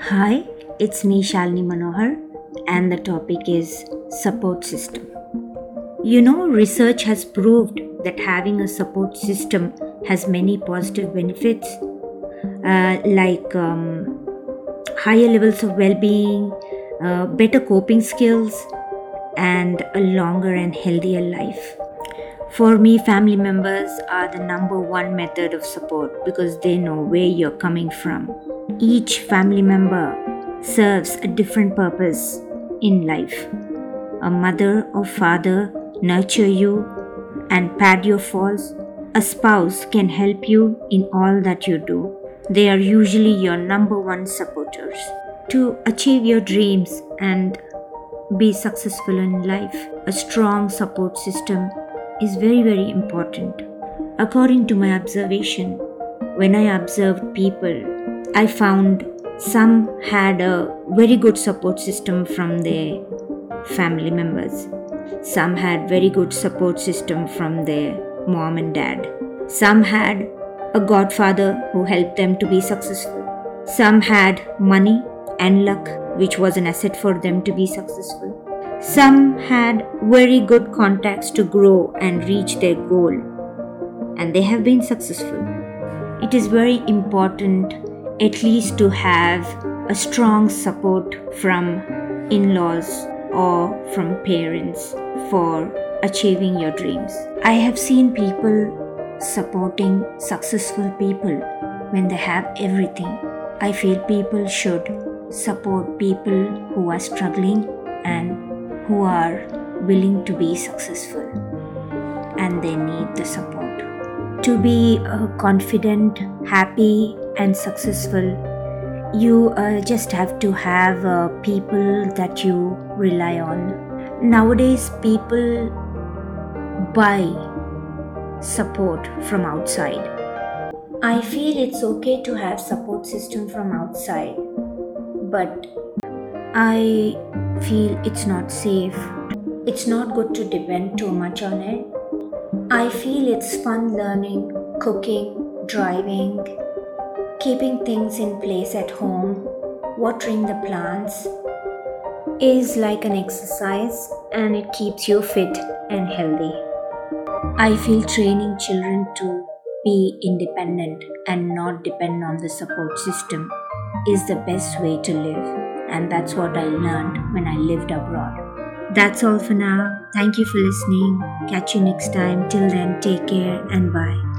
Hi, it's me Shalini Manohar, and the topic is support system. You know, research has proved that having a support system has many positive benefits, uh, like um, higher levels of well being, uh, better coping skills, and a longer and healthier life. For me, family members are the number one method of support because they know where you're coming from. Each family member serves a different purpose in life. A mother or father nurture you and pad your falls. A spouse can help you in all that you do. They are usually your number one supporters. To achieve your dreams and be successful in life, a strong support system is very, very important. According to my observation, when I observed people, I found some had a very good support system from their family members. Some had very good support system from their mom and dad. Some had a godfather who helped them to be successful. Some had money and luck, which was an asset for them to be successful. Some had very good contacts to grow and reach their goal, and they have been successful. It is very important, at least, to have a strong support from in laws or from parents for achieving your dreams. I have seen people supporting successful people when they have everything. I feel people should support people who are struggling and who are willing to be successful and they need the support. To be uh, confident, happy, and successful, you uh, just have to have uh, people that you rely on. Nowadays, people buy support from outside. I feel it's okay to have support system from outside, but I feel it's not safe. It's not good to depend too much on it. I feel it's fun learning, cooking, driving, keeping things in place at home, watering the plants is like an exercise and it keeps you fit and healthy. I feel training children to be independent and not depend on the support system is the best way to live and that's what I learned when I lived abroad. That's all for now. Thank you for listening. Catch you next time. Till then, take care and bye.